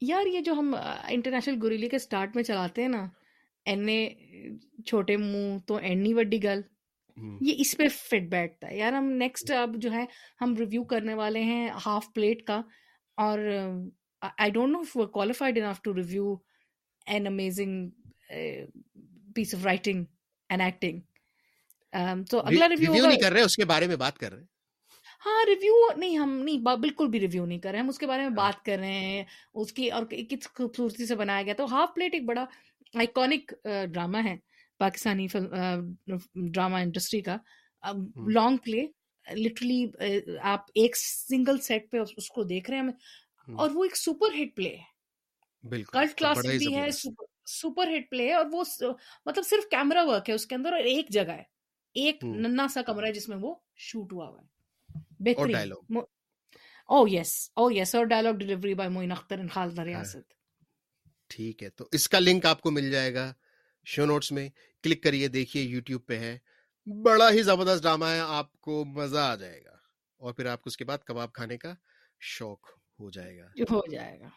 یار یہ جو ہم انٹرنیشنل گوریلی کے سٹارٹ میں چلاتے ہیں نا اینے چھوٹے منہ تو اینی وڈی گل۔ یہ اس پہ فٹ بیٹھتا ہے۔ یار ہم نیکسٹ اب جو ہے ہم ریویو کرنے والے ہیں ہاف پلیٹ کا اور I don't know qualified enough to review an amazing piece of writing and acting تو اگلا ریویو نہیں کر رہے اس کے بارے میں بات کر رہے۔ ہیں ہاں ریویو نہیں ہم نہیں بالکل بھی ریویو نہیں کر رہے ہم اس کے بارے میں بات کر رہے ہیں اس کی اور کس خوبصورتی سے بنایا گیا تو ہاف پلیٹ ایک بڑا آئیکونک ڈرامہ ہے پاکستانی ڈرامہ انڈسٹری کا۔ لانگ پلے لٹرلی آپ ایک سنگل سیٹ پہ اس کو دیکھ رہے ہیں۔ اور وہ ایک سپر ہٹ پلے ہے۔ کلٹ کلاسک بھی ہے سپر ہٹ پلے ہے اور وہ مطلب صرف کیمرہ ورک ہے اس کے اندر اور ایک جگہ ہے۔ ایک ننا سا کمرہ ہے جس میں وہ شوٹ ہوا ہوا ہے۔ بہترین او یس او یس اور dialogue delivery by Moin Akhtar Khalida Riyasat ٹھیک ہے تو اس کا لنک آپ کو مل جائے گا شو نوٹس میں۔ کلک کریے دیکھیے یوٹیوب پہ ہے۔ بڑا ہی زبردست ڈرامہ ہے آپ کو مزہ آ جائے گا۔ اور پھر آپ کو اس کے بعد کباب کھانے کا شوق ہو جائے گا۔ ہو جائے گا۔